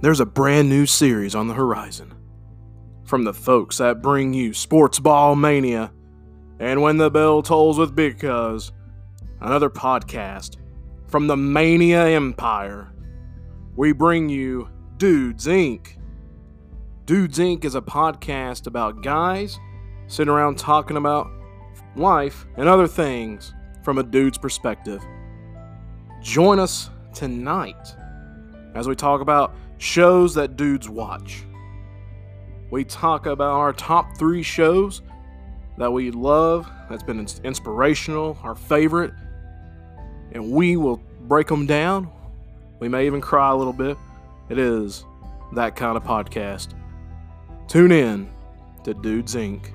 There's a brand new series on the horizon from the folks that bring you Sports Ball Mania and When the Bell Tolls with Big Cuz, another podcast from the Mania Empire. We bring you Dudes Inc. Dudes Inc. is a podcast about guys sitting around talking about life and other things from a dude's perspective. Join us tonight as we talk about shows that dudes watch. We talk about our top three shows that we love, that's been inspirational, our favorite, and we will break them down. We may even cry a little bit. It is that kind of podcast. Tune in to Dudes Inc.